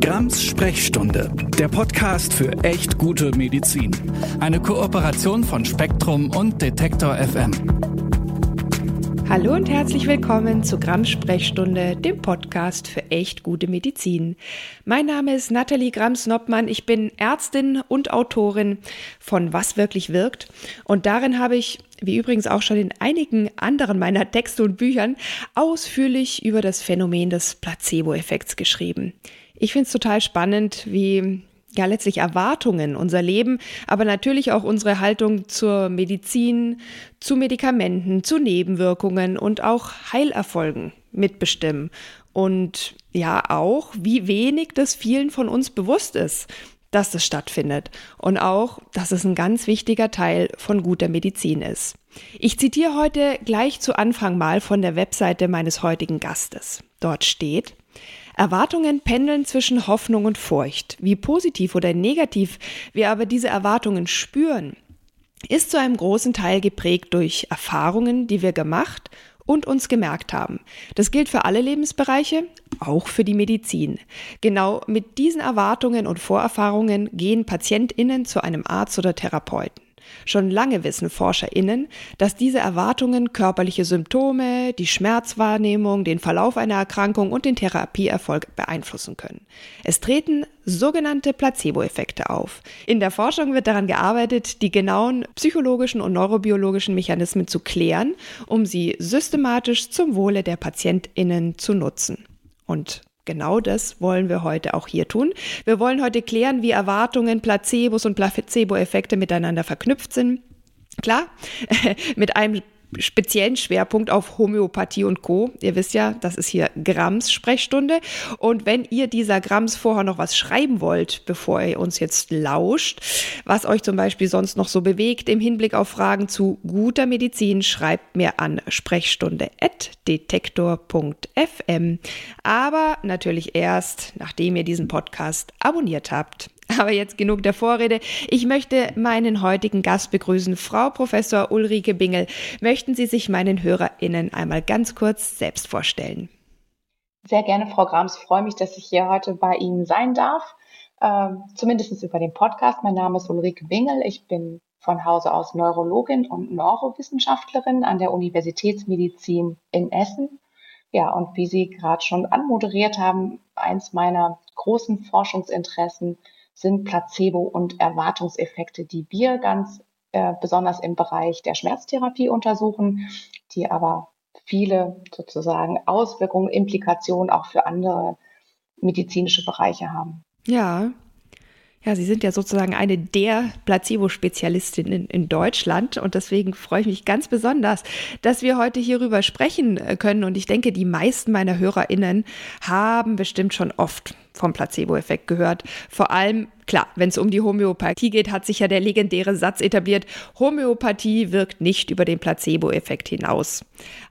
Grams Sprechstunde, der Podcast für echt gute Medizin. Eine Kooperation von Spektrum und Detektor FM. Hallo und herzlich willkommen zu Grams Sprechstunde, dem Podcast für echt gute Medizin. Mein Name ist Nathalie Grams-Noppmann. Ich bin Ärztin und Autorin von Was wirklich wirkt. Und darin habe ich wie übrigens auch schon in einigen anderen meiner Texte und Büchern, ausführlich über das Phänomen des Placebo-Effekts geschrieben. Ich finde es total spannend, wie ja letztlich Erwartungen, unser Leben, aber natürlich auch unsere Haltung zur Medizin, zu Medikamenten, zu Nebenwirkungen und auch Heilerfolgen mitbestimmen. Und ja auch, wie wenig das vielen von uns bewusst ist dass das stattfindet und auch, dass es ein ganz wichtiger Teil von guter Medizin ist. Ich zitiere heute gleich zu Anfang mal von der Webseite meines heutigen Gastes. Dort steht, Erwartungen pendeln zwischen Hoffnung und Furcht. Wie positiv oder negativ wir aber diese Erwartungen spüren, ist zu einem großen Teil geprägt durch Erfahrungen, die wir gemacht und uns gemerkt haben. Das gilt für alle Lebensbereiche, auch für die Medizin. Genau mit diesen Erwartungen und Vorerfahrungen gehen Patientinnen zu einem Arzt oder Therapeuten. Schon lange wissen ForscherInnen, dass diese Erwartungen körperliche Symptome, die Schmerzwahrnehmung, den Verlauf einer Erkrankung und den Therapieerfolg beeinflussen können. Es treten sogenannte Placebo-Effekte auf. In der Forschung wird daran gearbeitet, die genauen psychologischen und neurobiologischen Mechanismen zu klären, um sie systematisch zum Wohle der PatientInnen zu nutzen. Und Genau das wollen wir heute auch hier tun. Wir wollen heute klären, wie Erwartungen, Placebos und Placebo-Effekte miteinander verknüpft sind. Klar, mit einem speziellen Schwerpunkt auf Homöopathie und Co. Ihr wisst ja, das ist hier Grams Sprechstunde. Und wenn ihr dieser Grams vorher noch was schreiben wollt, bevor ihr uns jetzt lauscht, was euch zum Beispiel sonst noch so bewegt im Hinblick auf Fragen zu guter Medizin, schreibt mir an sprechstunde.detektor.fm. Aber natürlich erst, nachdem ihr diesen Podcast abonniert habt. Aber jetzt genug der Vorrede. Ich möchte meinen heutigen Gast begrüßen, Frau Professor Ulrike Bingel. Möchten Sie sich meinen HörerInnen einmal ganz kurz selbst vorstellen? Sehr gerne, Frau Grams. Ich freue mich, dass ich hier heute bei Ihnen sein darf. Ähm, zumindest über den Podcast. Mein Name ist Ulrike Bingel. Ich bin von Hause aus Neurologin und Neurowissenschaftlerin an der Universitätsmedizin in Essen. Ja, und wie Sie gerade schon anmoderiert haben, eins meiner großen Forschungsinteressen sind Placebo- und Erwartungseffekte, die wir ganz äh, besonders im Bereich der Schmerztherapie untersuchen, die aber viele sozusagen Auswirkungen, Implikationen auch für andere medizinische Bereiche haben. Ja, ja, Sie sind ja sozusagen eine der Placebo-Spezialistinnen in Deutschland und deswegen freue ich mich ganz besonders, dass wir heute hierüber sprechen äh, können. Und ich denke, die meisten meiner HörerInnen haben bestimmt schon oft vom Placebo-Effekt gehört. Vor allem, klar, wenn es um die Homöopathie geht, hat sich ja der legendäre Satz etabliert, Homöopathie wirkt nicht über den Placebo-Effekt hinaus.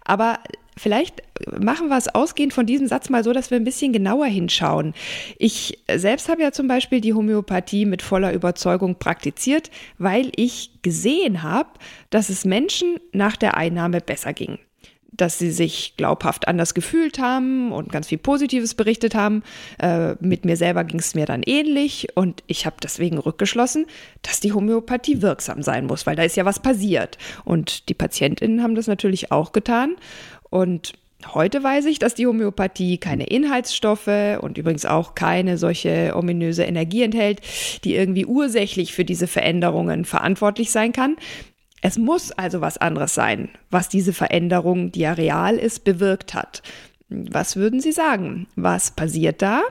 Aber Vielleicht machen wir es ausgehend von diesem Satz mal so, dass wir ein bisschen genauer hinschauen. Ich selbst habe ja zum Beispiel die Homöopathie mit voller Überzeugung praktiziert, weil ich gesehen habe, dass es Menschen nach der Einnahme besser ging dass sie sich glaubhaft anders gefühlt haben und ganz viel Positives berichtet haben. Äh, mit mir selber ging es mir dann ähnlich und ich habe deswegen rückgeschlossen, dass die Homöopathie wirksam sein muss, weil da ist ja was passiert. Und die Patientinnen haben das natürlich auch getan. Und Heute weiß ich, dass die Homöopathie keine Inhaltsstoffe und übrigens auch keine solche ominöse Energie enthält, die irgendwie ursächlich für diese Veränderungen verantwortlich sein kann. Es muss also was anderes sein, was diese Veränderung, die ja real ist, bewirkt hat. Was würden Sie sagen? Was passiert da?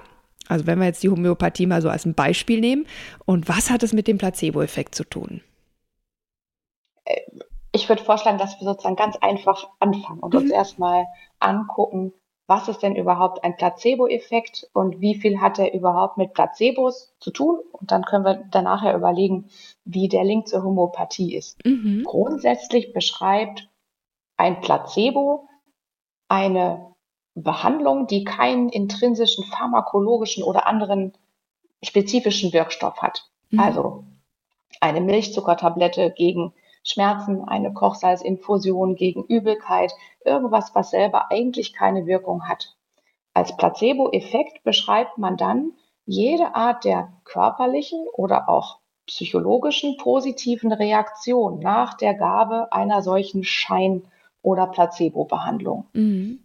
Also wenn wir jetzt die Homöopathie mal so als ein Beispiel nehmen. Und was hat es mit dem Placebo-Effekt zu tun? Ich würde vorschlagen, dass wir sozusagen ganz einfach anfangen und mhm. uns erstmal angucken, was ist denn überhaupt ein Placebo-Effekt und wie viel hat er überhaupt mit Placebos zu tun? Und dann können wir danach ja überlegen, wie der Link zur Homöopathie ist. Mhm. Grundsätzlich beschreibt ein Placebo eine Behandlung, die keinen intrinsischen pharmakologischen oder anderen spezifischen Wirkstoff hat. Mhm. Also eine Milchzuckertablette gegen Schmerzen, eine Kochsalzinfusion gegen Übelkeit, irgendwas, was selber eigentlich keine Wirkung hat. Als Placebo-Effekt beschreibt man dann, jede Art der körperlichen oder auch psychologischen positiven Reaktion nach der Gabe einer solchen Schein- oder Placebo-Behandlung. Mhm.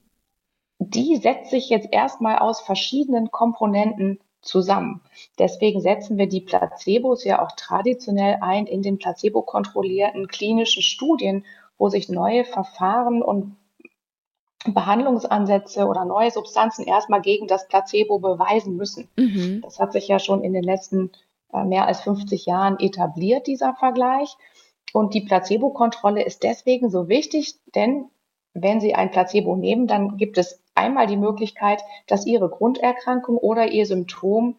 Die setzt sich jetzt erstmal aus verschiedenen Komponenten zusammen. Deswegen setzen wir die Placebos ja auch traditionell ein in den placebo-kontrollierten klinischen Studien, wo sich neue Verfahren und Behandlungsansätze oder neue Substanzen erstmal gegen das Placebo beweisen müssen. Mhm. Das hat sich ja schon in den letzten äh, mehr als 50 Jahren etabliert, dieser Vergleich. Und die Placebo-Kontrolle ist deswegen so wichtig, denn wenn Sie ein Placebo nehmen, dann gibt es einmal die Möglichkeit, dass Ihre Grunderkrankung oder Ihr Symptom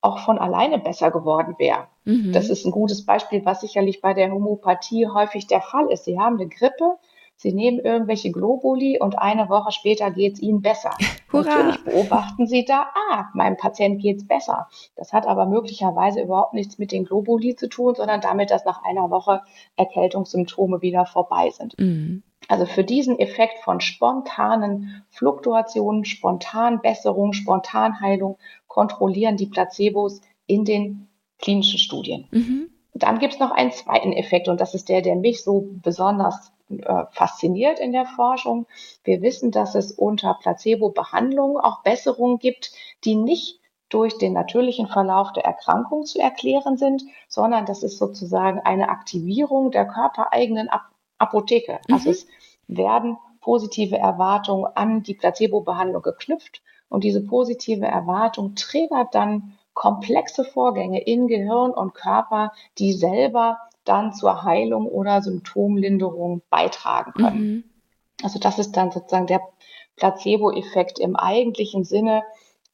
auch von alleine besser geworden wäre. Mhm. Das ist ein gutes Beispiel, was sicherlich bei der Homöopathie häufig der Fall ist. Sie haben eine Grippe, Sie nehmen irgendwelche Globuli und eine Woche später geht es Ihnen besser. Hurra. Natürlich beobachten Sie da, ah, meinem Patient geht es besser. Das hat aber möglicherweise überhaupt nichts mit den Globuli zu tun, sondern damit, dass nach einer Woche Erkältungssymptome wieder vorbei sind. Mhm. Also für diesen Effekt von spontanen Fluktuationen, Spontanbesserung, Spontanheilung kontrollieren die Placebos in den klinischen Studien. Mhm. Dann gibt es noch einen zweiten Effekt und das ist der, der mich so besonders äh, fasziniert in der Forschung. Wir wissen, dass es unter Placebo-Behandlung auch Besserungen gibt, die nicht durch den natürlichen Verlauf der Erkrankung zu erklären sind, sondern das ist sozusagen eine Aktivierung der körpereigenen Ap Apotheke. Mhm. Also es werden positive Erwartungen an die Placebo-Behandlung geknüpft und diese positive Erwartung triggert dann komplexe Vorgänge in Gehirn und Körper, die selber dann zur Heilung oder Symptomlinderung beitragen können. Mhm. Also das ist dann sozusagen der Placebo-Effekt im eigentlichen Sinne,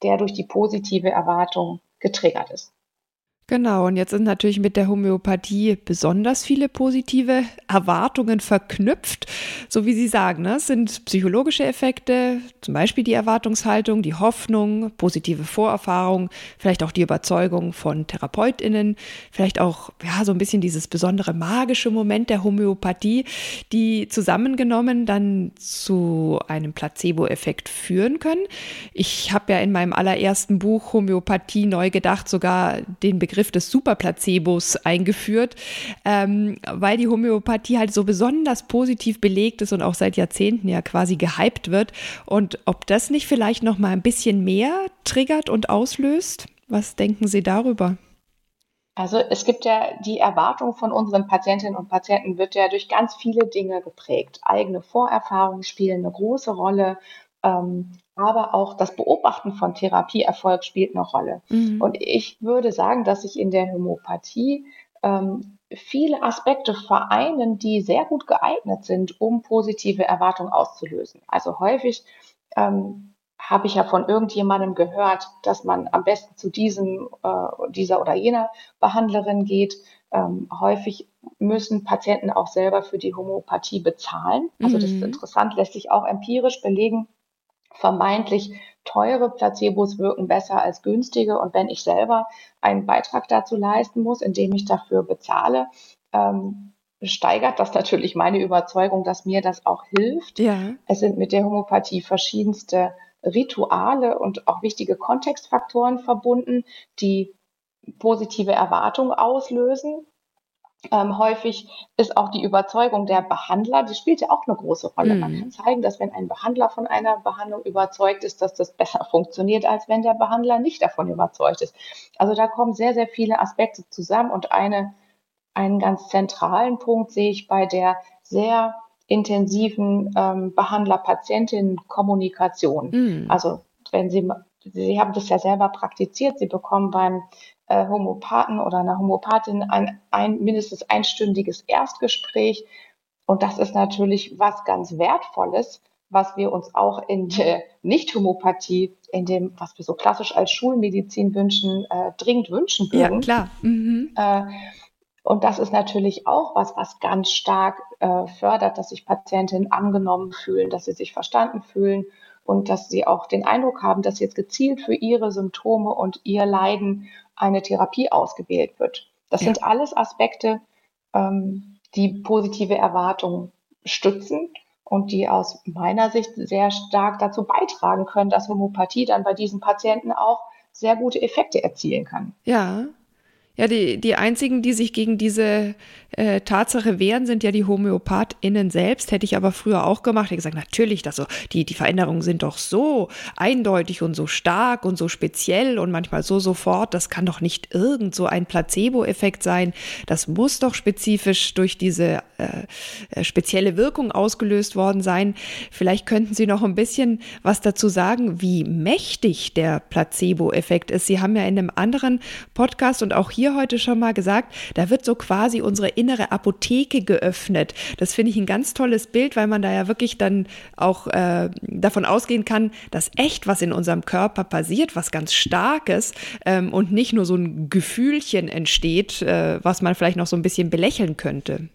der durch die positive Erwartung getriggert ist. Genau, und jetzt sind natürlich mit der Homöopathie besonders viele positive Erwartungen verknüpft. So wie Sie sagen, ne? es sind psychologische Effekte, zum Beispiel die Erwartungshaltung, die Hoffnung, positive Vorerfahrung, vielleicht auch die Überzeugung von TherapeutInnen, vielleicht auch ja, so ein bisschen dieses besondere magische Moment der Homöopathie, die zusammengenommen dann zu einem Placebo-Effekt führen können. Ich habe ja in meinem allerersten Buch Homöopathie neu gedacht sogar den Begriff Begriff des Superplacebos eingeführt, ähm, weil die Homöopathie halt so besonders positiv belegt ist und auch seit Jahrzehnten ja quasi gehypt wird. Und ob das nicht vielleicht noch mal ein bisschen mehr triggert und auslöst? Was denken Sie darüber? Also es gibt ja die Erwartung von unseren Patientinnen und Patienten wird ja durch ganz viele Dinge geprägt. Eigene Vorerfahrungen spielen eine große Rolle. Ähm, aber auch das Beobachten von Therapieerfolg spielt eine Rolle. Mhm. Und ich würde sagen, dass sich in der Homöopathie ähm, viele Aspekte vereinen, die sehr gut geeignet sind, um positive Erwartungen auszulösen. Also häufig ähm, habe ich ja von irgendjemandem gehört, dass man am besten zu diesem, äh, dieser oder jener Behandlerin geht. Ähm, häufig müssen Patienten auch selber für die Homöopathie bezahlen. Also das ist mhm. interessant, lässt sich auch empirisch belegen, vermeintlich teure Placebos wirken besser als günstige. Und wenn ich selber einen Beitrag dazu leisten muss, indem ich dafür bezahle, ähm, steigert das natürlich meine Überzeugung, dass mir das auch hilft. Ja. Es sind mit der Homöopathie verschiedenste Rituale und auch wichtige Kontextfaktoren verbunden, die positive Erwartungen auslösen. Ähm, häufig ist auch die Überzeugung der Behandler, die spielt ja auch eine große Rolle. Mhm. Man kann zeigen, dass wenn ein Behandler von einer Behandlung überzeugt ist, dass das besser funktioniert, als wenn der Behandler nicht davon überzeugt ist. Also da kommen sehr, sehr viele Aspekte zusammen und eine, einen ganz zentralen Punkt sehe ich bei der sehr intensiven ähm, Behandler-Patientinnen-Kommunikation. Mhm. Also wenn Sie, Sie haben das ja selber praktiziert, Sie bekommen beim äh, Homopathen oder einer Homopathin ein, ein mindestens einstündiges Erstgespräch. Und das ist natürlich was ganz Wertvolles, was wir uns auch in der Nicht-Homöopathie, in dem, was wir so klassisch als Schulmedizin wünschen, äh, dringend wünschen würden. Ja, klar. Mhm. Äh, und das ist natürlich auch was, was ganz stark äh, fördert, dass sich Patientinnen angenommen fühlen, dass sie sich verstanden fühlen und dass sie auch den Eindruck haben, dass jetzt gezielt für ihre Symptome und ihr Leiden eine Therapie ausgewählt wird. Das ja. sind alles Aspekte, ähm, die positive Erwartungen stützen und die aus meiner Sicht sehr stark dazu beitragen können, dass Homöopathie dann bei diesen Patienten auch sehr gute Effekte erzielen kann. Ja, ja, die, die einzigen, die sich gegen diese äh, Tatsache wehren, sind ja die HomöopathInnen selbst. Hätte ich aber früher auch gemacht. Ich hätte gesagt, natürlich, das so, die, die Veränderungen sind doch so eindeutig und so stark und so speziell und manchmal so sofort. Das kann doch nicht irgend so ein Placebo-Effekt sein. Das muss doch spezifisch durch diese äh, äh, spezielle Wirkung ausgelöst worden sein. Vielleicht könnten Sie noch ein bisschen was dazu sagen, wie mächtig der Placebo-Effekt ist. Sie haben ja in einem anderen Podcast und auch hier hier heute schon mal gesagt, da wird so quasi unsere innere Apotheke geöffnet. Das finde ich ein ganz tolles Bild, weil man da ja wirklich dann auch äh, davon ausgehen kann, dass echt was in unserem Körper passiert, was ganz Starkes ähm, und nicht nur so ein Gefühlchen entsteht, äh, was man vielleicht noch so ein bisschen belächeln könnte.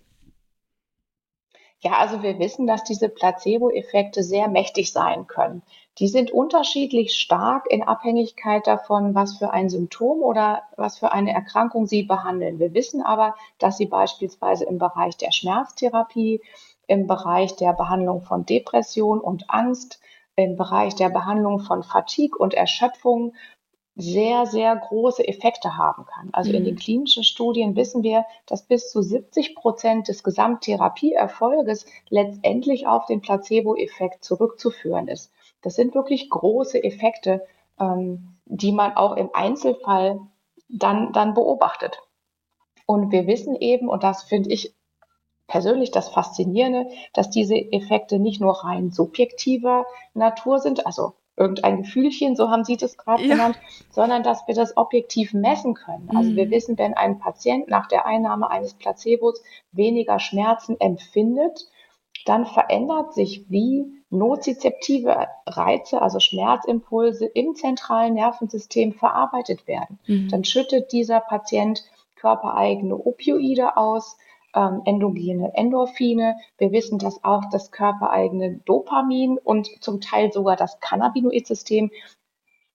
Ja, also wir wissen, dass diese Placebo-Effekte sehr mächtig sein können. Die sind unterschiedlich stark in Abhängigkeit davon, was für ein Symptom oder was für eine Erkrankung sie behandeln. Wir wissen aber, dass sie beispielsweise im Bereich der Schmerztherapie, im Bereich der Behandlung von Depression und Angst, im Bereich der Behandlung von Fatigue und Erschöpfung sehr, sehr große Effekte haben kann. Also in den mhm. klinischen Studien wissen wir, dass bis zu 70 Prozent des Gesamttherapieerfolges letztendlich auf den Placebo-Effekt zurückzuführen ist. Das sind wirklich große Effekte, ähm, die man auch im Einzelfall dann, dann beobachtet. Und wir wissen eben, und das finde ich persönlich das Faszinierende, dass diese Effekte nicht nur rein subjektiver Natur sind, also irgendein Gefühlchen, so haben Sie das gerade ja. genannt, sondern dass wir das objektiv messen können. Also wir mhm. wissen, wenn ein Patient nach der Einnahme eines Placebos weniger Schmerzen empfindet, dann verändert sich, wie nozizeptive Reize, also Schmerzimpulse im zentralen Nervensystem verarbeitet werden. Mhm. Dann schüttet dieser Patient körpereigene Opioide aus, ähm, endogene Endorphine. Wir wissen, dass auch das körpereigene Dopamin und zum Teil sogar das Cannabinoid-System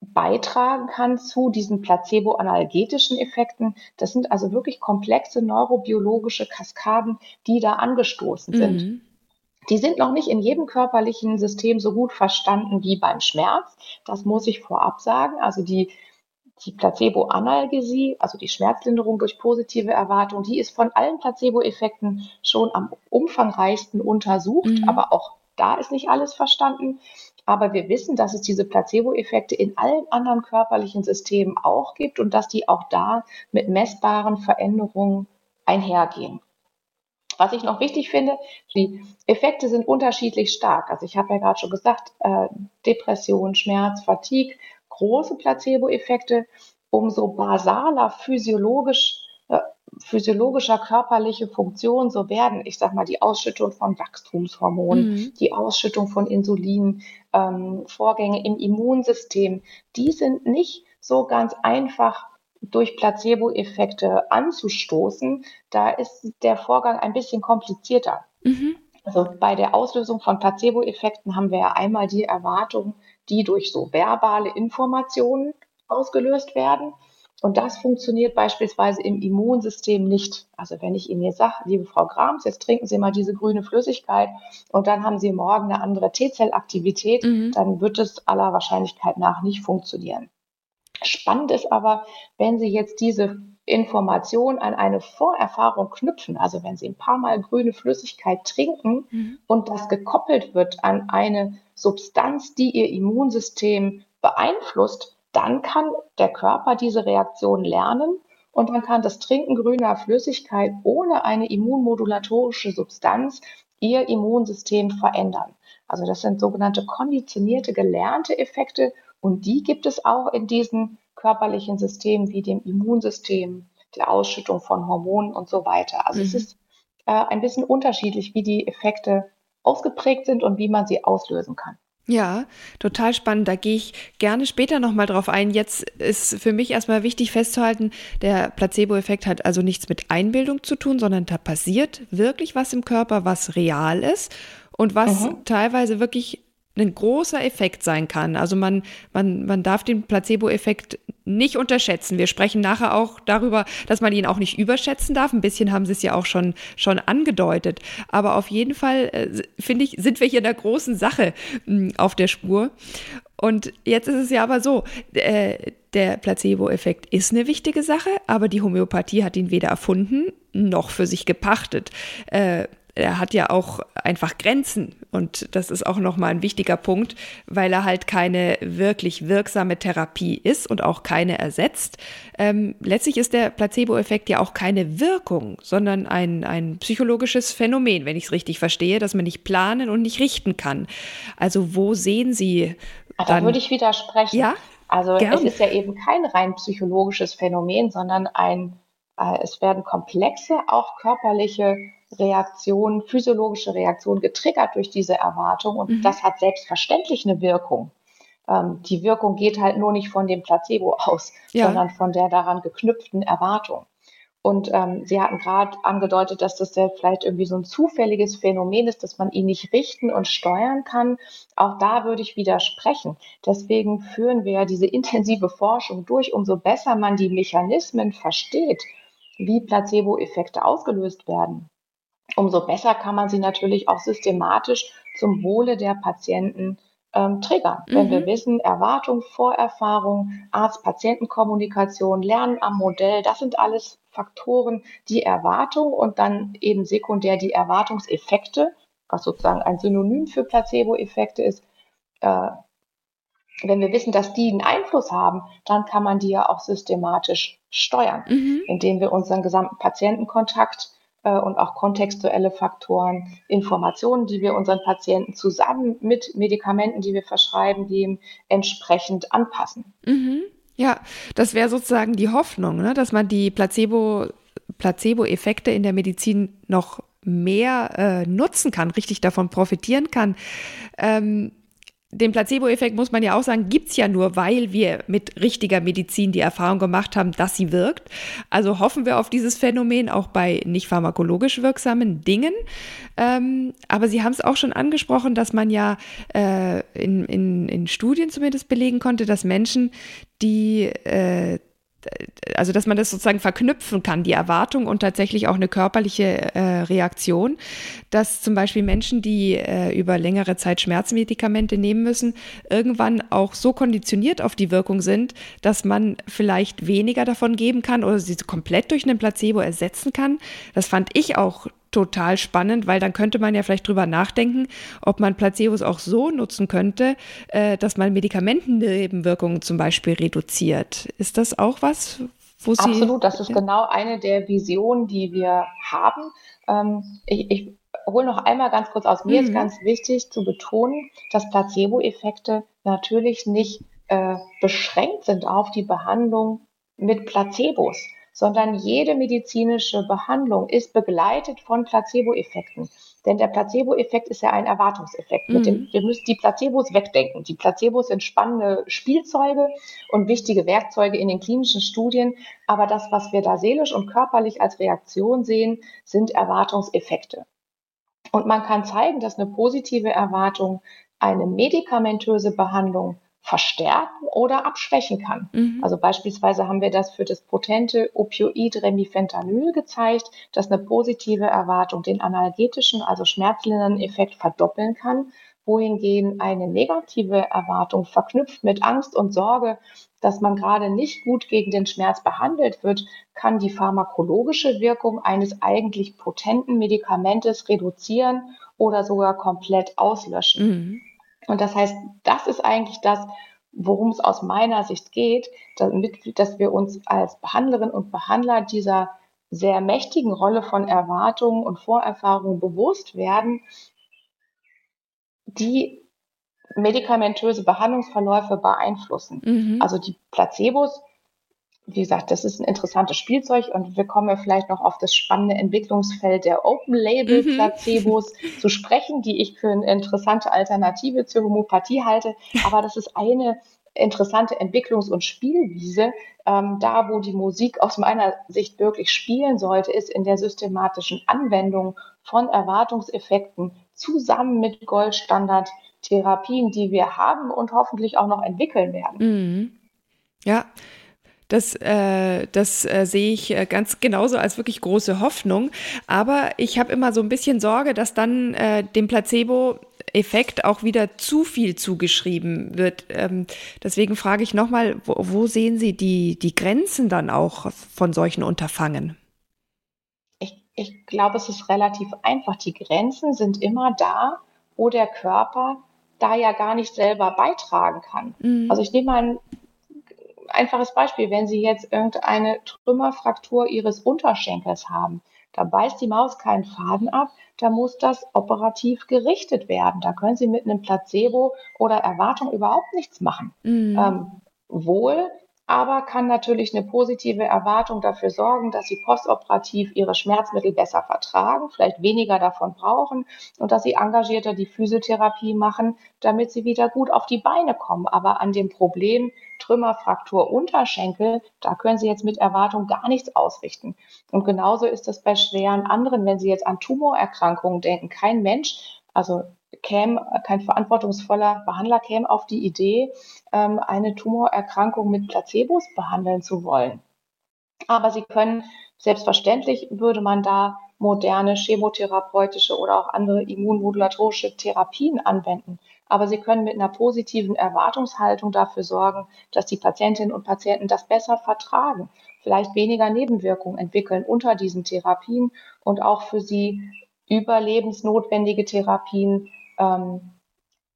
beitragen kann zu diesen placebo-analgetischen Effekten. Das sind also wirklich komplexe neurobiologische Kaskaden, die da angestoßen sind. Mhm. Die sind noch nicht in jedem körperlichen System so gut verstanden wie beim Schmerz. Das muss ich vorab sagen. Also die die Placebo-Analgesie, also die Schmerzlinderung durch positive Erwartung, die ist von allen Placebo-Effekten schon am umfangreichsten untersucht, mhm. aber auch da ist nicht alles verstanden. Aber wir wissen, dass es diese Placebo-Effekte in allen anderen körperlichen Systemen auch gibt und dass die auch da mit messbaren Veränderungen einhergehen. Was ich noch wichtig finde, die Effekte sind unterschiedlich stark. Also ich habe ja gerade schon gesagt, äh, Depression, Schmerz, Fatigue, große Placebo-Effekte, umso basaler physiologisch, äh, physiologischer körperliche Funktionen so werden. Ich sage mal, die Ausschüttung von Wachstumshormonen, mhm. die Ausschüttung von Insulin, ähm, Vorgänge im Immunsystem, die sind nicht so ganz einfach durch Placebo-Effekte anzustoßen. Da ist der Vorgang ein bisschen komplizierter. Mhm. Also bei der Auslösung von Placebo-Effekten haben wir ja einmal die Erwartung, die durch so verbale Informationen ausgelöst werden. Und das funktioniert beispielsweise im Immunsystem nicht. Also wenn ich Ihnen jetzt sage, liebe Frau Grams, jetzt trinken Sie mal diese grüne Flüssigkeit und dann haben Sie morgen eine andere T-Zellaktivität, mhm. dann wird es aller Wahrscheinlichkeit nach nicht funktionieren. Spannend ist aber, wenn Sie jetzt diese Information an eine Vorerfahrung knüpfen, also wenn Sie ein paar Mal grüne Flüssigkeit trinken mhm. und das gekoppelt wird an eine Substanz, die Ihr Immunsystem beeinflusst, dann kann der Körper diese Reaktion lernen und dann kann das Trinken grüner Flüssigkeit ohne eine immunmodulatorische Substanz Ihr Immunsystem verändern. Also das sind sogenannte konditionierte, gelernte Effekte und die gibt es auch in diesen körperlichen Systemen wie dem Immunsystem, der Ausschüttung von Hormonen und so weiter. Also mhm. es ist äh, ein bisschen unterschiedlich, wie die Effekte ausgeprägt sind und wie man sie auslösen kann. Ja, total spannend. Da gehe ich gerne später nochmal drauf ein. Jetzt ist für mich erstmal wichtig festzuhalten, der Placebo-Effekt hat also nichts mit Einbildung zu tun, sondern da passiert wirklich was im Körper, was real ist und was mhm. teilweise wirklich ein großer Effekt sein kann. Also man, man, man darf den Placebo-Effekt nicht unterschätzen. Wir sprechen nachher auch darüber, dass man ihn auch nicht überschätzen darf. Ein bisschen haben Sie es ja auch schon, schon angedeutet. Aber auf jeden Fall, äh, finde ich, sind wir hier in der großen Sache mh, hm, auf der Spur. Und jetzt ist es ja aber so, äh, der Placebo-Effekt ist eine wichtige Sache, aber die Homöopathie hat ihn weder erfunden noch für sich gepachtet. Äh, er hat ja auch einfach Grenzen und das ist auch nochmal ein wichtiger Punkt, weil er halt keine wirklich wirksame Therapie ist und auch keine ersetzt. Ähm, letztlich ist der Placebo-Effekt ja auch keine Wirkung, sondern ein, ein psychologisches Phänomen, wenn ich es richtig verstehe, dass man nicht planen und nicht richten kann. Also wo sehen Sie dann, da würde ich widersprechen. Ja? Also Gern. es ist ja eben kein rein psychologisches Phänomen, sondern ein, äh, es werden komplexe, auch körperliche Reaktionen, physiologische Reaktionen getriggert durch diese Erwartung und mhm. das hat selbstverständlich eine Wirkung. Ähm, die Wirkung geht halt nur nicht von dem Placebo aus, ja. sondern von der daran geknüpften Erwartung. Und ähm, Sie hatten gerade angedeutet, dass das ja vielleicht irgendwie so ein zufälliges Phänomen ist, dass man ihn nicht richten und steuern kann. Auch da würde ich widersprechen. Deswegen führen wir ja diese intensive Forschung durch. Umso besser man die Mechanismen versteht, wie Placebo-Effekte ausgelöst werden, umso besser kann man sie natürlich auch systematisch zum Wohle der Patienten ähm, triggern. Mhm. Wenn wir mhm. wissen, Erwartung, Vorerfahrung, Arzt-Patienten-Kommunikation, Lernen am Modell, das sind alles Faktoren, die Erwartung und dann eben sekundär die Erwartungseffekte, was sozusagen ein Synonym für Placebo-Effekte ist. Äh, wenn wir wissen, dass die einen Einfluss haben, dann kann man die ja auch systematisch steuern, mhm. indem wir unseren gesamten Patientenkontakt und auch kontextuelle Faktoren, Informationen, die wir unseren Patienten zusammen mit Medikamenten, die wir verschreiben, geben, entsprechend anpassen. Mhm. Ja, das wäre sozusagen die Hoffnung, ne? dass man die Placebo, Placebo-Effekte in der Medizin noch mehr äh, nutzen kann, richtig davon profitieren kann. Ähm, den Placebo-Effekt, muss man ja auch sagen, gibt es ja nur, weil wir mit richtiger Medizin die Erfahrung gemacht haben, dass sie wirkt. Also hoffen wir auf dieses Phänomen auch bei nicht pharmakologisch wirksamen Dingen. Ähm, aber Sie haben es auch schon angesprochen, dass man ja äh, in, in, in Studien zumindest belegen konnte, dass Menschen, die äh, also dass man das sozusagen verknüpfen kann, die Erwartung und tatsächlich auch eine körperliche äh, Reaktion, dass zum Beispiel Menschen, die äh, über längere Zeit Schmerzmedikamente nehmen müssen, irgendwann auch so konditioniert auf die Wirkung sind, dass man vielleicht weniger davon geben kann oder sie komplett durch einen Placebo ersetzen kann. Das fand ich auch total spannend, weil dann könnte man ja vielleicht drüber nachdenken, ob man Placebos auch so nutzen könnte, äh, dass man Medikamentennebenwirkungen zum Beispiel reduziert. Ist das auch was, wo Sie. Absolut, das ist ja. genau eine der Visionen, die wir haben. Ähm, ich, ich hole noch einmal ganz kurz aus. Mir mhm. ist ganz wichtig zu betonen, dass Placebo-Effekte natürlich nicht äh, beschränkt sind auf die Behandlung mit Placebos sondern jede medizinische Behandlung ist begleitet von Placebo-Effekten. Denn der Placebo-Effekt ist ja ein Erwartungseffekt. Mhm. Dem, wir müssen die Placebos wegdenken. Die Placebos sind spannende Spielzeuge und wichtige Werkzeuge in den klinischen Studien. Aber das, was wir da seelisch und körperlich als Reaktion sehen, sind Erwartungseffekte. Und man kann zeigen, dass eine positive Erwartung eine medikamentöse Behandlung verstärken oder abschwächen kann. Mhm. Also beispielsweise haben wir das für das potente Opioid Remifentanyl gezeigt, dass eine positive Erwartung den analgetischen, also schmerzlindernden Effekt verdoppeln kann, wohingegen eine negative Erwartung verknüpft mit Angst und Sorge, dass man gerade nicht gut gegen den Schmerz behandelt wird, kann die pharmakologische Wirkung eines eigentlich potenten Medikamentes reduzieren oder sogar komplett auslöschen. Mhm. Und das heißt, das ist eigentlich das, worum es aus meiner Sicht geht, damit, dass wir uns als Behandlerin und Behandler dieser sehr mächtigen Rolle von Erwartungen und Vorerfahrungen bewusst werden, die medikamentöse Behandlungsverläufe beeinflussen. Mhm. Also die Placebos wie gesagt, das ist ein interessantes Spielzeug und wir kommen ja vielleicht noch auf das spannende Entwicklungsfeld der Open-Label-Placebos mhm. zu sprechen, die ich für eine interessante Alternative zur Homöopathie halte. Aber das ist eine interessante Entwicklungs- und Spielwiese. Ähm, da, wo die Musik aus meiner Sicht wirklich spielen sollte, ist in der systematischen Anwendung von Erwartungseffekten zusammen mit Goldstandard-Therapien, die wir haben und hoffentlich auch noch entwickeln werden. Mhm. Ja, das, äh, das äh, sehe ich äh, ganz genauso als wirklich große Hoffnung. Aber ich habe immer so ein bisschen Sorge, dass dann äh, dem Placebo Effekt auch wieder zu viel zugeschrieben wird. Ähm, deswegen frage ich nochmal, wo, wo sehen Sie die, die Grenzen dann auch von solchen Unterfangen? Ich, ich glaube, es ist relativ einfach. Die Grenzen sind immer da, wo der Körper da ja gar nicht selber beitragen kann. Mhm. Also ich nehme mal ein einfaches Beispiel. Wenn Sie jetzt irgendeine Trümmerfraktur Ihres Unterschenkels haben, da beißt die Maus keinen Faden ab, da muss das operativ gerichtet werden. Da können Sie mit einem Placebo oder Erwartung überhaupt nichts machen. Mhm. Ähm, wohl aber kann natürlich eine positive Erwartung dafür sorgen, dass sie postoperativ ihre Schmerzmittel besser vertragen, vielleicht weniger davon brauchen und dass sie engagierter die Physiotherapie machen, damit sie wieder gut auf die Beine kommen. Aber an dem Problem Trümmerfraktur Unterschenkel, da können sie jetzt mit Erwartung gar nichts ausrichten. Und genauso ist das bei schweren anderen, wenn Sie jetzt an Tumorerkrankungen denken. Kein Mensch also käme, kein verantwortungsvoller Behandler käme auf die Idee, ähm, eine Tumorerkrankung mit Placebos behandeln zu wollen. Aber sie können, selbstverständlich würde man da moderne chemotherapeutische oder auch andere immunmodulatorische Therapien anwenden. Aber sie können mit einer positiven Erwartungshaltung dafür sorgen, dass die Patientinnen und Patienten das besser vertragen, vielleicht weniger Nebenwirkungen entwickeln unter diesen Therapien und auch für sie überlebensnotwendige Therapien ähm,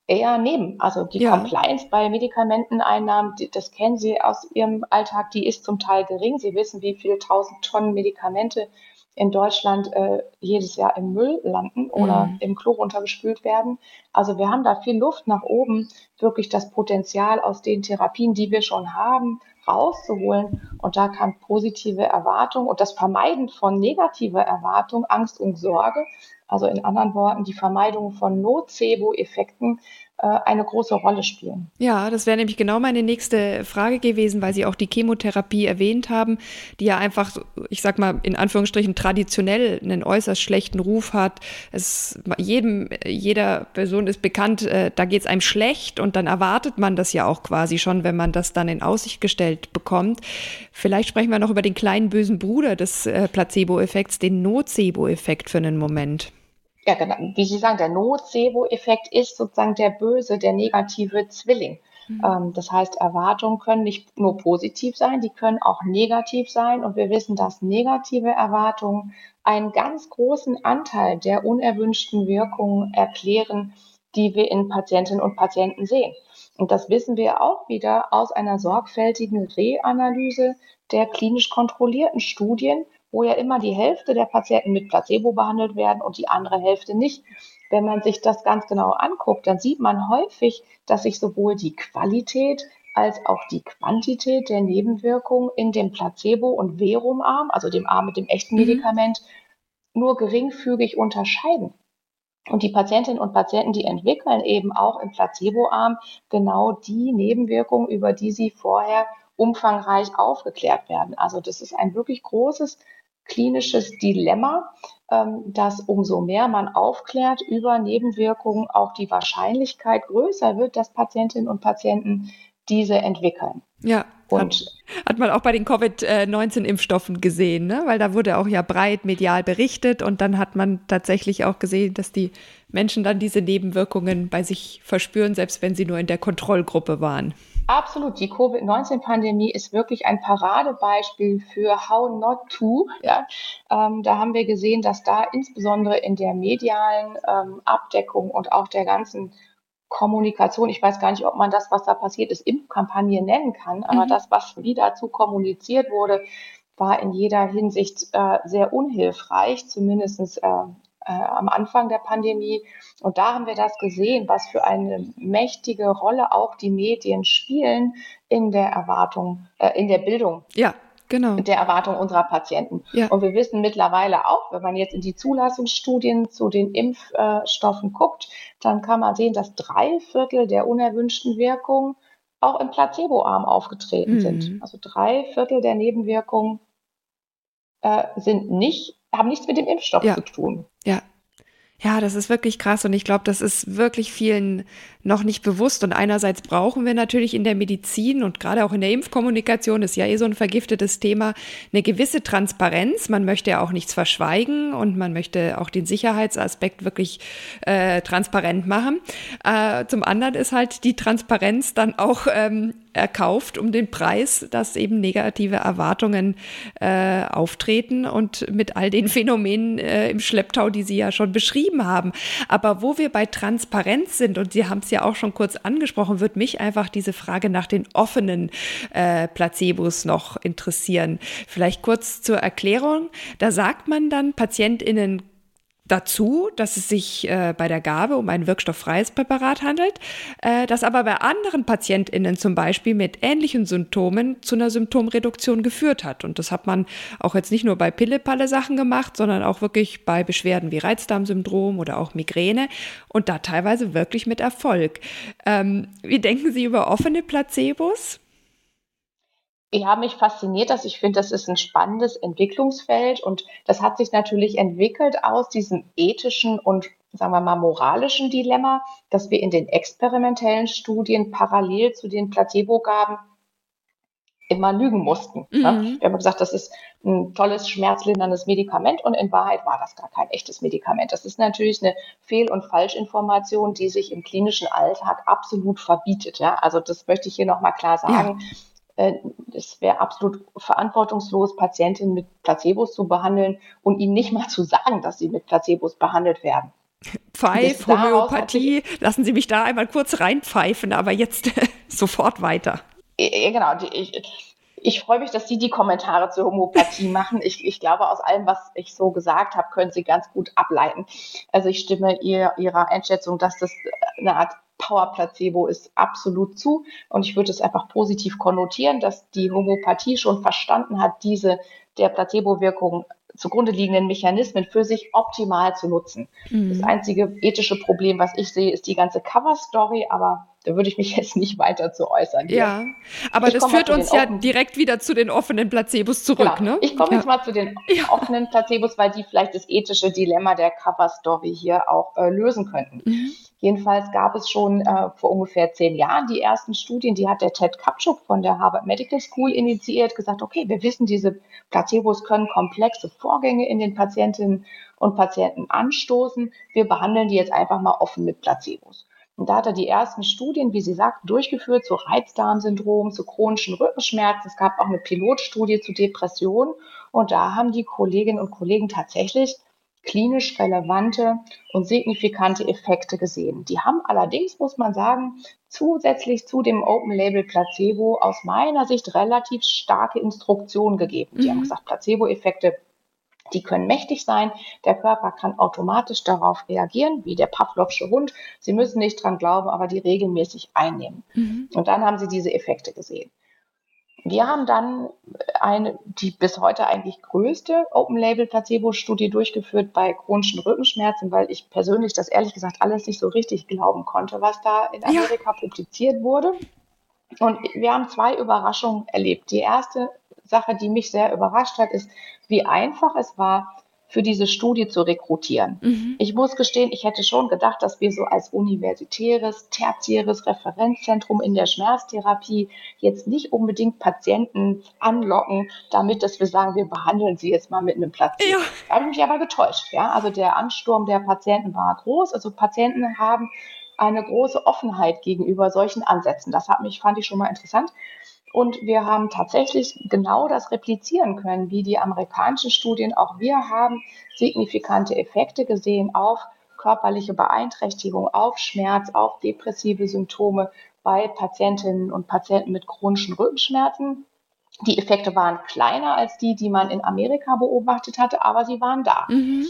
eher nehmen. Also die ja. Compliance bei Medikamenteneinnahmen, die, das kennen Sie aus Ihrem Alltag, die ist zum Teil gering. Sie wissen, wie viele tausend Tonnen Medikamente in Deutschland äh, jedes Jahr im Müll landen oder mhm. im Klo runtergespült werden. Also wir haben da viel Luft nach oben, wirklich das Potenzial aus den Therapien, die wir schon haben, rauszuholen. Und da kann positive Erwartung und das Vermeiden von negativer Erwartung, Angst und Sorge, also in anderen Worten die Vermeidung von Nocebo-Effekten, eine große Rolle spielen. Ja, das wäre nämlich genau meine nächste Frage gewesen, weil Sie auch die Chemotherapie erwähnt haben, die ja einfach, ich sag mal, in Anführungsstrichen traditionell einen äußerst schlechten Ruf hat. Es, jedem, jeder Person ist bekannt, äh, da geht es einem schlecht und dann erwartet man das ja auch quasi schon, wenn man das dann in Aussicht gestellt bekommt. Vielleicht sprechen wir noch über den kleinen bösen Bruder des äh, Placebo-Effekts, den Nocebo-Effekt für einen Moment ja, genau, wie Sie sagen, der Nocebo-Effekt ist sozusagen der böse, der negative Zwilling. Mhm. Ähm, das heißt, Erwartungen können nicht nur positiv sein, die können auch negativ sein. Und wir wissen, dass negative Erwartungen einen ganz großen Anteil der unerwünschten Wirkungen erklären, die wir in Patientinnen und Patienten sehen. Und das wissen wir auch wieder aus einer sorgfältigen Reanalyse der klinisch kontrollierten Studien, wo ja immer die Hälfte der Patienten mit Placebo behandelt werden und die andere Hälfte nicht. Wenn man sich das ganz genau anguckt, dann sieht man häufig, dass sich sowohl die Qualität als auch die Quantität der Nebenwirkungen in dem Placebo- und Verumarm, also dem Arm mit dem echten mhm. Medikament, nur geringfügig unterscheiden. Und die Patientinnen und Patienten, die entwickeln eben auch im Placeboarm genau die Nebenwirkungen, über die sie vorher umfangreich aufgeklärt werden. Also das ist ein wirklich großes klinisches Dilemma, ähm, dass umso mehr man aufklärt über Nebenwirkungen, auch die Wahrscheinlichkeit größer wird, dass Patientinnen und Patienten diese entwickeln. Ja, und hat, hat man auch bei den Covid-19-Impfstoffen gesehen, ne? weil da wurde auch ja breit medial berichtet und dann hat man tatsächlich auch gesehen, dass die Menschen dann diese Nebenwirkungen bei sich verspüren, selbst wenn sie nur in der Kontrollgruppe waren. Absolut. Die Covid-19-Pandemie ist wirklich ein Paradebeispiel für How Not To. Ja, ähm, da haben wir gesehen, dass da insbesondere in der medialen ähm, Abdeckung und auch der ganzen Kommunikation, ich weiß gar nicht, ob man das, was da passiert ist, Impfkampagne nennen kann, aber mhm. das, was wie dazu kommuniziert wurde, war in jeder Hinsicht äh, sehr unhilfreich, zumindest äh, äh, am Anfang der Pandemie. Und da haben wir das gesehen, was für eine mächtige Rolle auch die Medien spielen in der Erwartung, äh, in der Bildung. Ja. Genau. Der Erwartung unserer Patienten. Ja. Und wir wissen mittlerweile auch, wenn man jetzt in die Zulassungsstudien zu den Impfstoffen guckt, dann kann man sehen, dass drei Viertel der unerwünschten Wirkungen auch im Placeboarm aufgetreten mhm. sind. Also drei Viertel der Nebenwirkungen äh, sind nicht haben nichts mit dem Impfstoff ja. zu tun. Ja. Ja, das ist wirklich krass und ich glaube, das ist wirklich vielen noch nicht bewusst. Und einerseits brauchen wir natürlich in der Medizin und gerade auch in der Impfkommunikation, ist ja eh so ein vergiftetes Thema, eine gewisse Transparenz. Man möchte ja auch nichts verschweigen und man möchte auch den Sicherheitsaspekt wirklich äh, transparent machen. Äh, zum anderen ist halt die Transparenz dann auch ähm, erkauft um den Preis, dass eben negative Erwartungen äh, auftreten und mit all den Phänomenen äh, im Schlepptau, die Sie ja schon beschrieben haben. Aber wo wir bei Transparenz sind, und Sie haben es ja auch schon kurz angesprochen, wird mich einfach diese Frage nach den offenen äh, Placebos noch interessieren. Vielleicht kurz zur Erklärung. Da sagt man dann, PatientInnen dazu, dass es sich äh, bei der Gabe um ein wirkstofffreies Präparat handelt, äh, das aber bei anderen PatientInnen zum Beispiel mit ähnlichen Symptomen zu einer Symptomreduktion geführt hat. Und das hat man auch jetzt nicht nur bei Pille-Palle-Sachen gemacht, sondern auch wirklich bei Beschwerden wie Reizdarmsyndrom oder auch Migräne und da teilweise wirklich mit Erfolg. Ähm, wie denken Sie über offene Placebos? Ja, mich fasziniert das. Ich finde, das ist ein spannendes Entwicklungsfeld und das hat sich natürlich entwickelt aus diesem ethischen und, sagen wir mal, moralischen Dilemma, dass wir in den experimentellen Studien parallel zu den Placebo-Gaben immer lügen mussten. Ne? Mhm. Wir haben gesagt, das ist ein tolles, schmerzlinderndes Medikament und in Wahrheit war das gar kein echtes Medikament. Das ist natürlich eine Fehl- und Falschinformation, die sich im klinischen Alltag absolut verbietet. Ja? Also das möchte ich hier nochmal klar sagen. Ja es wäre absolut verantwortungslos, Patientinnen mit Placebos zu behandeln und ihnen nicht mal zu sagen, dass sie mit Placebos behandelt werden. Pfeif, Homöopathie, lassen Sie mich da einmal kurz reinpfeifen, aber jetzt sofort weiter. Ja, genau. Ich, ich freue mich, dass Sie die Kommentare zur Homöopathie machen. Ich, ich glaube, aus allem, was ich so gesagt habe, können Sie ganz gut ableiten. Also ich stimme ihr, Ihrer Einschätzung, dass das eine Art Power-Placebo ist absolut zu. Und ich würde es einfach positiv konnotieren, dass die Homöopathie schon verstanden hat, diese der Placebo-Wirkung zugrunde liegenden Mechanismen für sich optimal zu nutzen. Mhm. Das einzige ethische Problem, was ich sehe, ist die ganze Cover-Story, aber da würde ich mich jetzt nicht weiter zu äußern. Ja, aber ich das führt uns ja direkt wieder zu den offenen Placebos zurück, genau. ne? Ich komme ja. jetzt mal zu den ja. offenen Placebos, weil die vielleicht das ethische Dilemma der Cover-Story hier auch äh, lösen könnten. Mhm. Jedenfalls gab es schon äh, vor ungefähr zehn Jahren die ersten Studien, die hat der Ted Kapschuk von der Harvard Medical School initiiert, gesagt, okay, wir wissen, diese Placebos können komplexe Vorgänge in den Patientinnen und Patienten anstoßen. Wir behandeln die jetzt einfach mal offen mit Placebos. Und da hat er die ersten Studien, wie Sie sagten, durchgeführt zu Reizdarmsyndrom, zu chronischen Rückenschmerzen. Es gab auch eine Pilotstudie zu Depressionen. Und da haben die Kolleginnen und Kollegen tatsächlich klinisch relevante und signifikante Effekte gesehen. Die haben allerdings, muss man sagen, zusätzlich zu dem Open Label Placebo aus meiner Sicht relativ starke Instruktionen gegeben. Die mhm. haben gesagt, Placebo-Effekte die können mächtig sein. Der Körper kann automatisch darauf reagieren, wie der Pavlovsche Hund. Sie müssen nicht dran glauben, aber die regelmäßig einnehmen. Mhm. Und dann haben sie diese Effekte gesehen. Wir haben dann eine, die bis heute eigentlich größte Open-Label-Placebo-Studie durchgeführt bei chronischen Rückenschmerzen, weil ich persönlich das ehrlich gesagt alles nicht so richtig glauben konnte, was da in Amerika ja. publiziert wurde. Und wir haben zwei Überraschungen erlebt. Die erste Sache, die mich sehr überrascht hat, ist, wie einfach es war, für diese Studie zu rekrutieren. Mhm. Ich muss gestehen, ich hätte schon gedacht, dass wir so als universitäres, tertiäres Referenzzentrum in der Schmerztherapie jetzt nicht unbedingt Patienten anlocken, damit, dass wir sagen, wir behandeln sie jetzt mal mit einem Platz. Ja. Da habe ich mich aber getäuscht. Ja? Also der Ansturm der Patienten war groß. Also Patienten haben eine große Offenheit gegenüber solchen Ansätzen. Das hat mich, fand ich schon mal interessant. Und wir haben tatsächlich genau das replizieren können, wie die amerikanischen Studien. Auch wir haben signifikante Effekte gesehen auf körperliche Beeinträchtigung, auf Schmerz, auf depressive Symptome bei Patientinnen und Patienten mit chronischen Rückenschmerzen. Die Effekte waren kleiner als die, die man in Amerika beobachtet hatte, aber sie waren da. Mhm.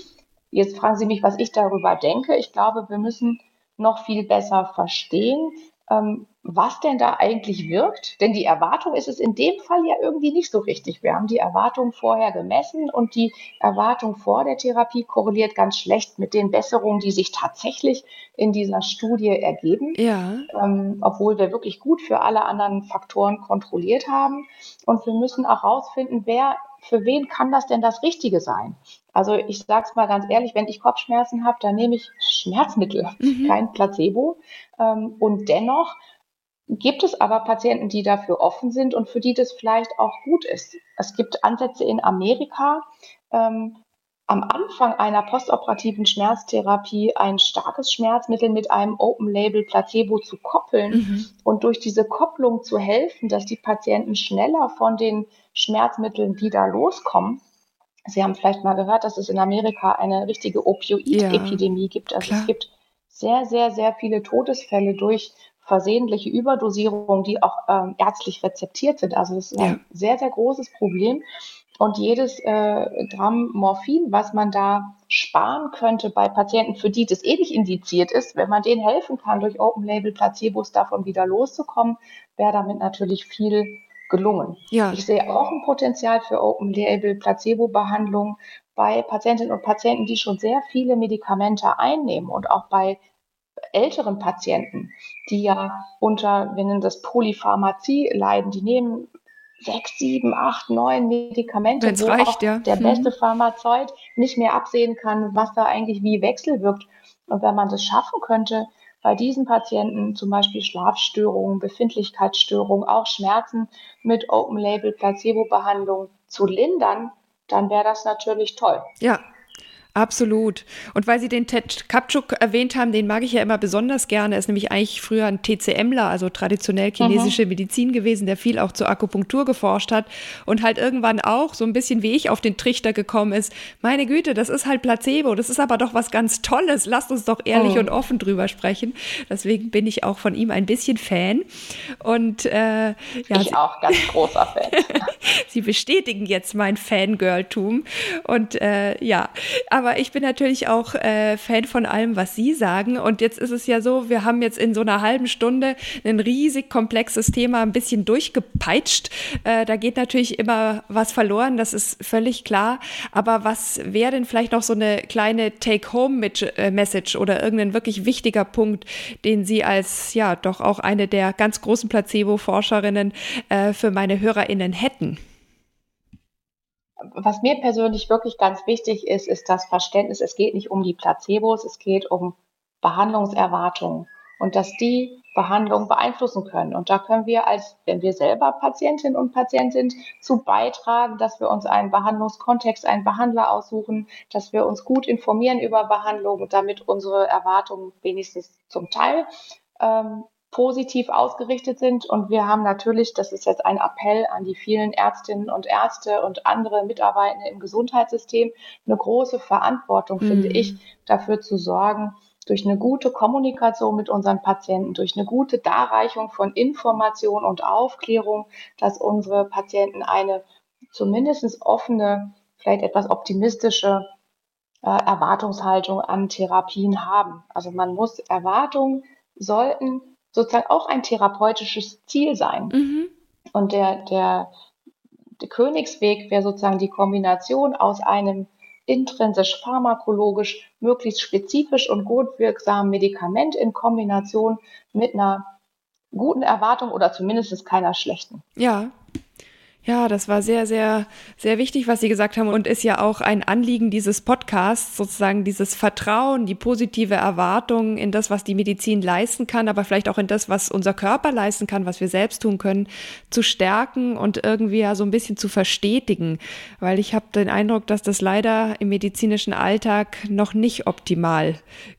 Jetzt fragen Sie mich, was ich darüber denke. Ich glaube, wir müssen noch viel besser verstehen, was denn da eigentlich wirkt. Denn die Erwartung ist es in dem Fall ja irgendwie nicht so richtig. Wir haben die Erwartung vorher gemessen und die Erwartung vor der Therapie korreliert ganz schlecht mit den Besserungen, die sich tatsächlich in dieser Studie ergeben. Ja. Ähm, obwohl wir wirklich gut für alle anderen Faktoren kontrolliert haben. Und wir müssen auch herausfinden, wer für wen kann das denn das Richtige sein? Also ich sage es mal ganz ehrlich, wenn ich Kopfschmerzen habe, dann nehme ich Schmerzmittel, mhm. kein Placebo. Ähm, und dennoch gibt es aber Patienten, die dafür offen sind und für die das vielleicht auch gut ist. Es gibt Ansätze in Amerika, ähm, am Anfang einer postoperativen Schmerztherapie ein starkes Schmerzmittel mit einem Open-Label-Placebo zu koppeln mhm. und durch diese Kopplung zu helfen, dass die Patienten schneller von den Schmerzmitteln wieder loskommen. Sie haben vielleicht mal gehört, dass es in Amerika eine richtige Opioid-Epidemie ja, gibt. Also klar. es gibt sehr, sehr, sehr viele Todesfälle durch versehentliche Überdosierungen, die auch ähm, ärztlich rezeptiert sind. Also das ist ja. ein sehr, sehr großes Problem. Und jedes äh, Gramm Morphin, was man da sparen könnte bei Patienten, für die das eh nicht indiziert ist, wenn man denen helfen kann, durch Open-Label-Placebos davon wieder loszukommen, wäre damit natürlich viel gelungen. Ja. Ich sehe auch ein Potenzial für Open-Label-Placebo-Behandlung bei Patientinnen und Patienten, die schon sehr viele Medikamente einnehmen und auch bei älteren Patienten, die ja unter, wir nennen das Polypharmazie leiden, die nehmen sechs, sieben, acht, neun Medikamente, Wenn's wo reicht, auch ja. der mhm. beste Pharmazeut nicht mehr absehen kann, was da eigentlich wie wechselwirkt. Und wenn man das schaffen könnte, bei diesen Patienten zum Beispiel Schlafstörungen, Befindlichkeitsstörungen, auch Schmerzen mit Open-Label-Placebo-Behandlung zu lindern, dann wäre das natürlich toll. Ja, Absolut. Und weil Sie den Ted Kapchuk erwähnt haben, den mag ich ja immer besonders gerne. Er ist nämlich eigentlich früher ein TCMler, also traditionell chinesische mhm. Medizin gewesen, der viel auch zur Akupunktur geforscht hat und halt irgendwann auch so ein bisschen wie ich auf den Trichter gekommen ist. Meine Güte, das ist halt Placebo, das ist aber doch was ganz Tolles. Lasst uns doch ehrlich mhm. und offen drüber sprechen. Deswegen bin ich auch von ihm ein bisschen Fan. Und äh, ja, ich auch ganz großer Fan. Sie bestätigen jetzt mein Fangirltum. Und äh, ja, aber aber ich bin natürlich auch äh, Fan von allem, was Sie sagen. Und jetzt ist es ja so, wir haben jetzt in so einer halben Stunde ein riesig komplexes Thema ein bisschen durchgepeitscht. Äh, da geht natürlich immer was verloren, das ist völlig klar. Aber was wäre denn vielleicht noch so eine kleine Take-Home-Message oder irgendein wirklich wichtiger Punkt, den Sie als ja doch auch eine der ganz großen Placebo-Forscherinnen äh, für meine HörerInnen hätten? Was mir persönlich wirklich ganz wichtig ist, ist das Verständnis, es geht nicht um die Placebos, es geht um Behandlungserwartungen und dass die Behandlung beeinflussen können. Und da können wir als, wenn wir selber Patientin und Patient sind, zu beitragen, dass wir uns einen Behandlungskontext, einen Behandler aussuchen, dass wir uns gut informieren über Behandlung, damit unsere Erwartungen wenigstens zum Teil ähm, positiv ausgerichtet sind. Und wir haben natürlich, das ist jetzt ein Appell an die vielen Ärztinnen und Ärzte und andere Mitarbeitende im Gesundheitssystem, eine große Verantwortung, mhm. finde ich, dafür zu sorgen, durch eine gute Kommunikation mit unseren Patienten, durch eine gute Darreichung von Information und Aufklärung, dass unsere Patienten eine zumindest offene, vielleicht etwas optimistische äh, Erwartungshaltung an Therapien haben. Also man muss Erwartungen sollten sozusagen auch ein therapeutisches Ziel sein. Mhm. Und der, der, der Königsweg wäre sozusagen die Kombination aus einem intrinsisch pharmakologisch möglichst spezifisch und gut wirksamen Medikament in Kombination mit einer guten Erwartung oder zumindest keiner schlechten. Ja, ja, das war sehr, sehr, sehr wichtig, was Sie gesagt haben. Und ist ja auch ein Anliegen dieses Podcasts, sozusagen dieses Vertrauen, die positive Erwartung in das, was die Medizin leisten kann, aber vielleicht auch in das, was unser Körper leisten kann, was wir selbst tun können, zu stärken und irgendwie ja so ein bisschen zu verstetigen, weil ich habe den Eindruck, dass das leider im medizinischen Alltag noch nicht optimal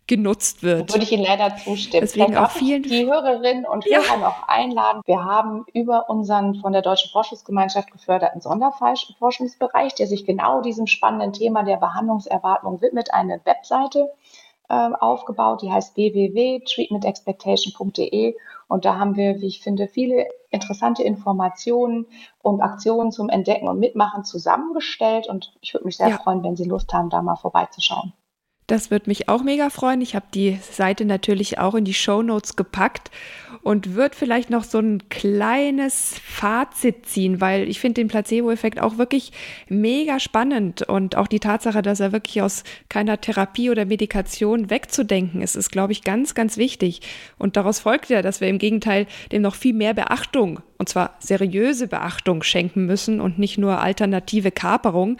genutzt wird. Würde ich Ihnen leider zustimmen. Deswegen auch vielen die Hörerinnen und Hörer ja. noch einladen. Wir haben über unseren von der Deutschen Forschungsgemeinschaft geförderten Sonderforschungsbereich, der sich genau diesem spannenden Thema der Behandlungserwartung widmet, eine Webseite äh, aufgebaut, die heißt www.treatmentexpectation.de und da haben wir, wie ich finde, viele interessante Informationen und Aktionen zum Entdecken und Mitmachen zusammengestellt und ich würde mich sehr ja. freuen, wenn Sie Lust haben, da mal vorbeizuschauen. Das wird mich auch mega freuen. Ich habe die Seite natürlich auch in die Show Notes gepackt und würde vielleicht noch so ein kleines Fazit ziehen, weil ich finde den Placebo-Effekt auch wirklich mega spannend und auch die Tatsache, dass er wirklich aus keiner Therapie oder Medikation wegzudenken ist, ist, glaube ich, ganz, ganz wichtig. Und daraus folgt ja, dass wir im Gegenteil dem noch viel mehr Beachtung, und zwar seriöse Beachtung schenken müssen und nicht nur alternative Kaperung.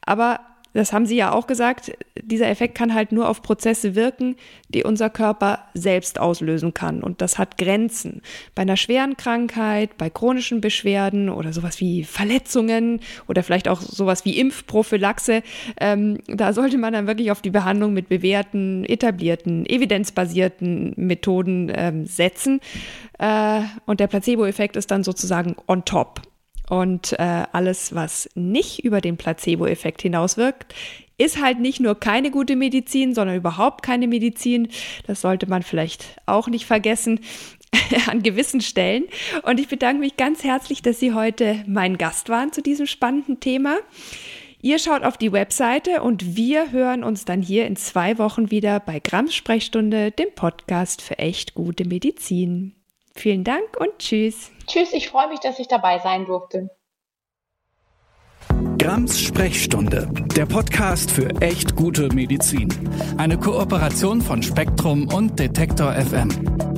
Aber das haben Sie ja auch gesagt, dieser Effekt kann halt nur auf Prozesse wirken, die unser Körper selbst auslösen kann. Und das hat Grenzen. Bei einer schweren Krankheit, bei chronischen Beschwerden oder sowas wie Verletzungen oder vielleicht auch sowas wie Impfprophylaxe, ähm, da sollte man dann wirklich auf die Behandlung mit bewährten, etablierten, evidenzbasierten Methoden ähm, setzen. Äh, und der Placebo-Effekt ist dann sozusagen on top. Und äh, alles, was nicht über den Placebo-Effekt hinauswirkt, ist halt nicht nur keine gute Medizin, sondern überhaupt keine Medizin. Das sollte man vielleicht auch nicht vergessen an gewissen Stellen. Und ich bedanke mich ganz herzlich, dass Sie heute mein Gast waren zu diesem spannenden Thema. Ihr schaut auf die Webseite und wir hören uns dann hier in zwei Wochen wieder bei Grams Sprechstunde, dem Podcast für echt gute Medizin. Vielen Dank und tschüss. Tschüss, ich freue mich, dass ich dabei sein durfte. Grams Sprechstunde, der Podcast für echt gute Medizin. Eine Kooperation von Spektrum und Detektor FM.